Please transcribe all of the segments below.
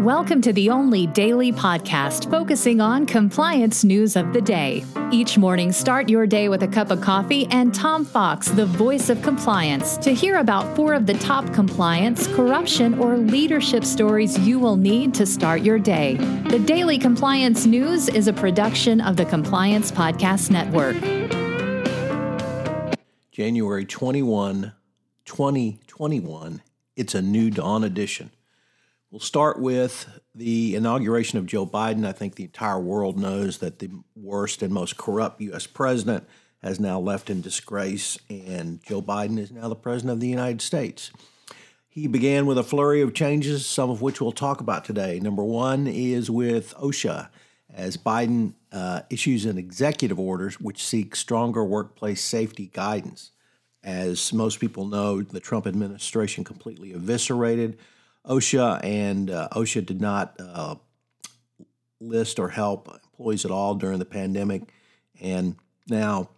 Welcome to the only daily podcast focusing on compliance news of the day. Each morning, start your day with a cup of coffee and Tom Fox, the voice of compliance, to hear about four of the top compliance, corruption, or leadership stories you will need to start your day. The Daily Compliance News is a production of the Compliance Podcast Network. January 21, 2021. It's a new dawn edition. We'll start with the inauguration of Joe Biden. I think the entire world knows that the worst and most corrupt U.S. president has now left in disgrace, and Joe Biden is now the president of the United States. He began with a flurry of changes, some of which we'll talk about today. Number one is with OSHA, as Biden uh, issues an executive order which seeks stronger workplace safety guidance. As most people know, the Trump administration completely eviscerated OSHA, and uh, OSHA did not uh, list or help employees at all during the pandemic. And now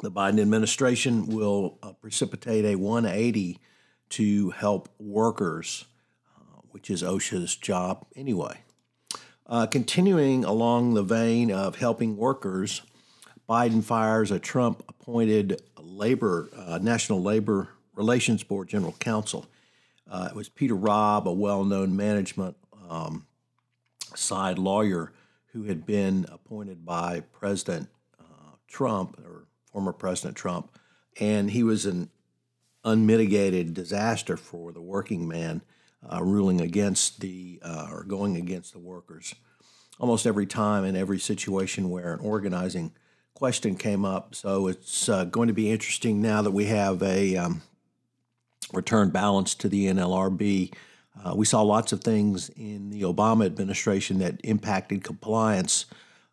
the Biden administration will uh, precipitate a 180 to help workers, uh, which is OSHA's job anyway. Uh, continuing along the vein of helping workers, Biden fires a Trump appointed labor uh, National Labor Relations Board General Counsel. Uh, it was Peter Robb, a well known management um, side lawyer who had been appointed by President uh, Trump or former President Trump. And he was an unmitigated disaster for the working man, uh, ruling against the uh, or going against the workers. Almost every time in every situation where an organizing question came up. So it's uh, going to be interesting now that we have a um, return balance to the NLRB. Uh, we saw lots of things in the Obama administration that impacted compliance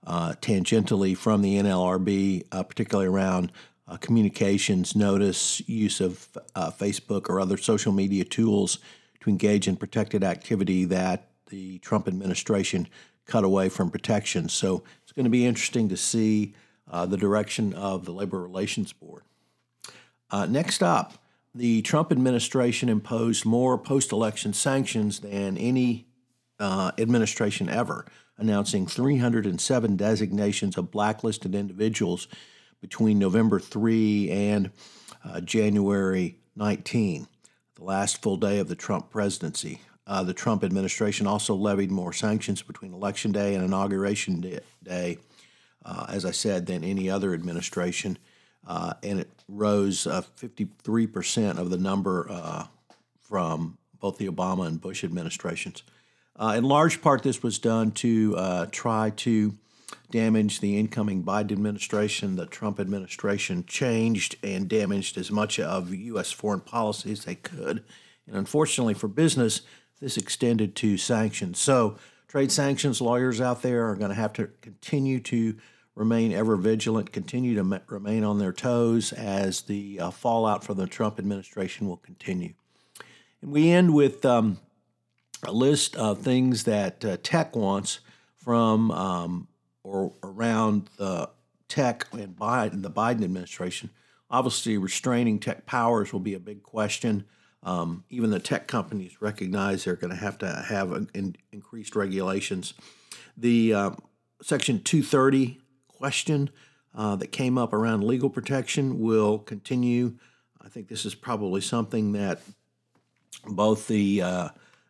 uh, tangentially from the NLRB, uh, particularly around uh, communications, notice, use of uh, Facebook or other social media tools to engage in protected activity that the Trump administration cut away from protection. So it's going to be interesting to see uh, the direction of the Labor Relations Board. next up, the Trump administration imposed more post election sanctions than any uh, administration ever, announcing 307 designations of blacklisted individuals between November 3 and uh, January 19, the last full day of the Trump presidency. Uh, the Trump administration also levied more sanctions between Election Day and Inauguration Day, uh, as I said, than any other administration uh, and it rose uh, 53% of the number uh, from both the Obama and Bush administrations. Uh, in large part, this was done to uh, try to damage the incoming Biden administration. The Trump administration changed and damaged as much of U.S. foreign policy as they could. And unfortunately for business, this extended to sanctions. So, trade sanctions lawyers out there are going to have to continue to remain ever vigilant, continue to remain on their toes as the uh, fallout from the Trump administration will continue. And we end with um, a list of things that uh, tech wants from um, or around the tech and Biden, the Biden administration. Obviously, restraining tech powers will be a big question. Um, even the tech companies recognize they're going to have to have an, increased regulations. The uh, Section 230 question uh, that came up around legal protection will continue. I think this is probably something that both the uh,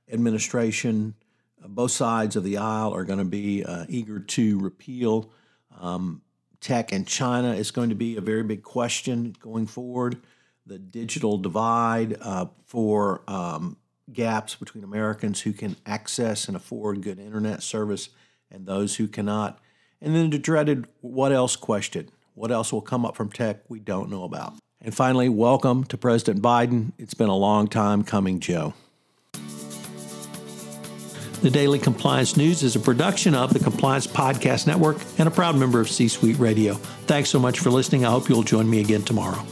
administration, uh, both sides of the aisle, are going to be uh, eager to repeal. Um, tech and China is going to be a very big question going forward. The digital divide uh, for um, gaps between Americans who can access and afford good internet service and those who cannot and then the dreaded what else question. What else will come up from tech we don't know about? And finally, welcome to President Biden. It's been a long time coming, Joe. The Daily Compliance News is a production of the Compliance Podcast Network and a proud member of C Suite Radio. Thanks so much for listening. I hope you'll join me again tomorrow.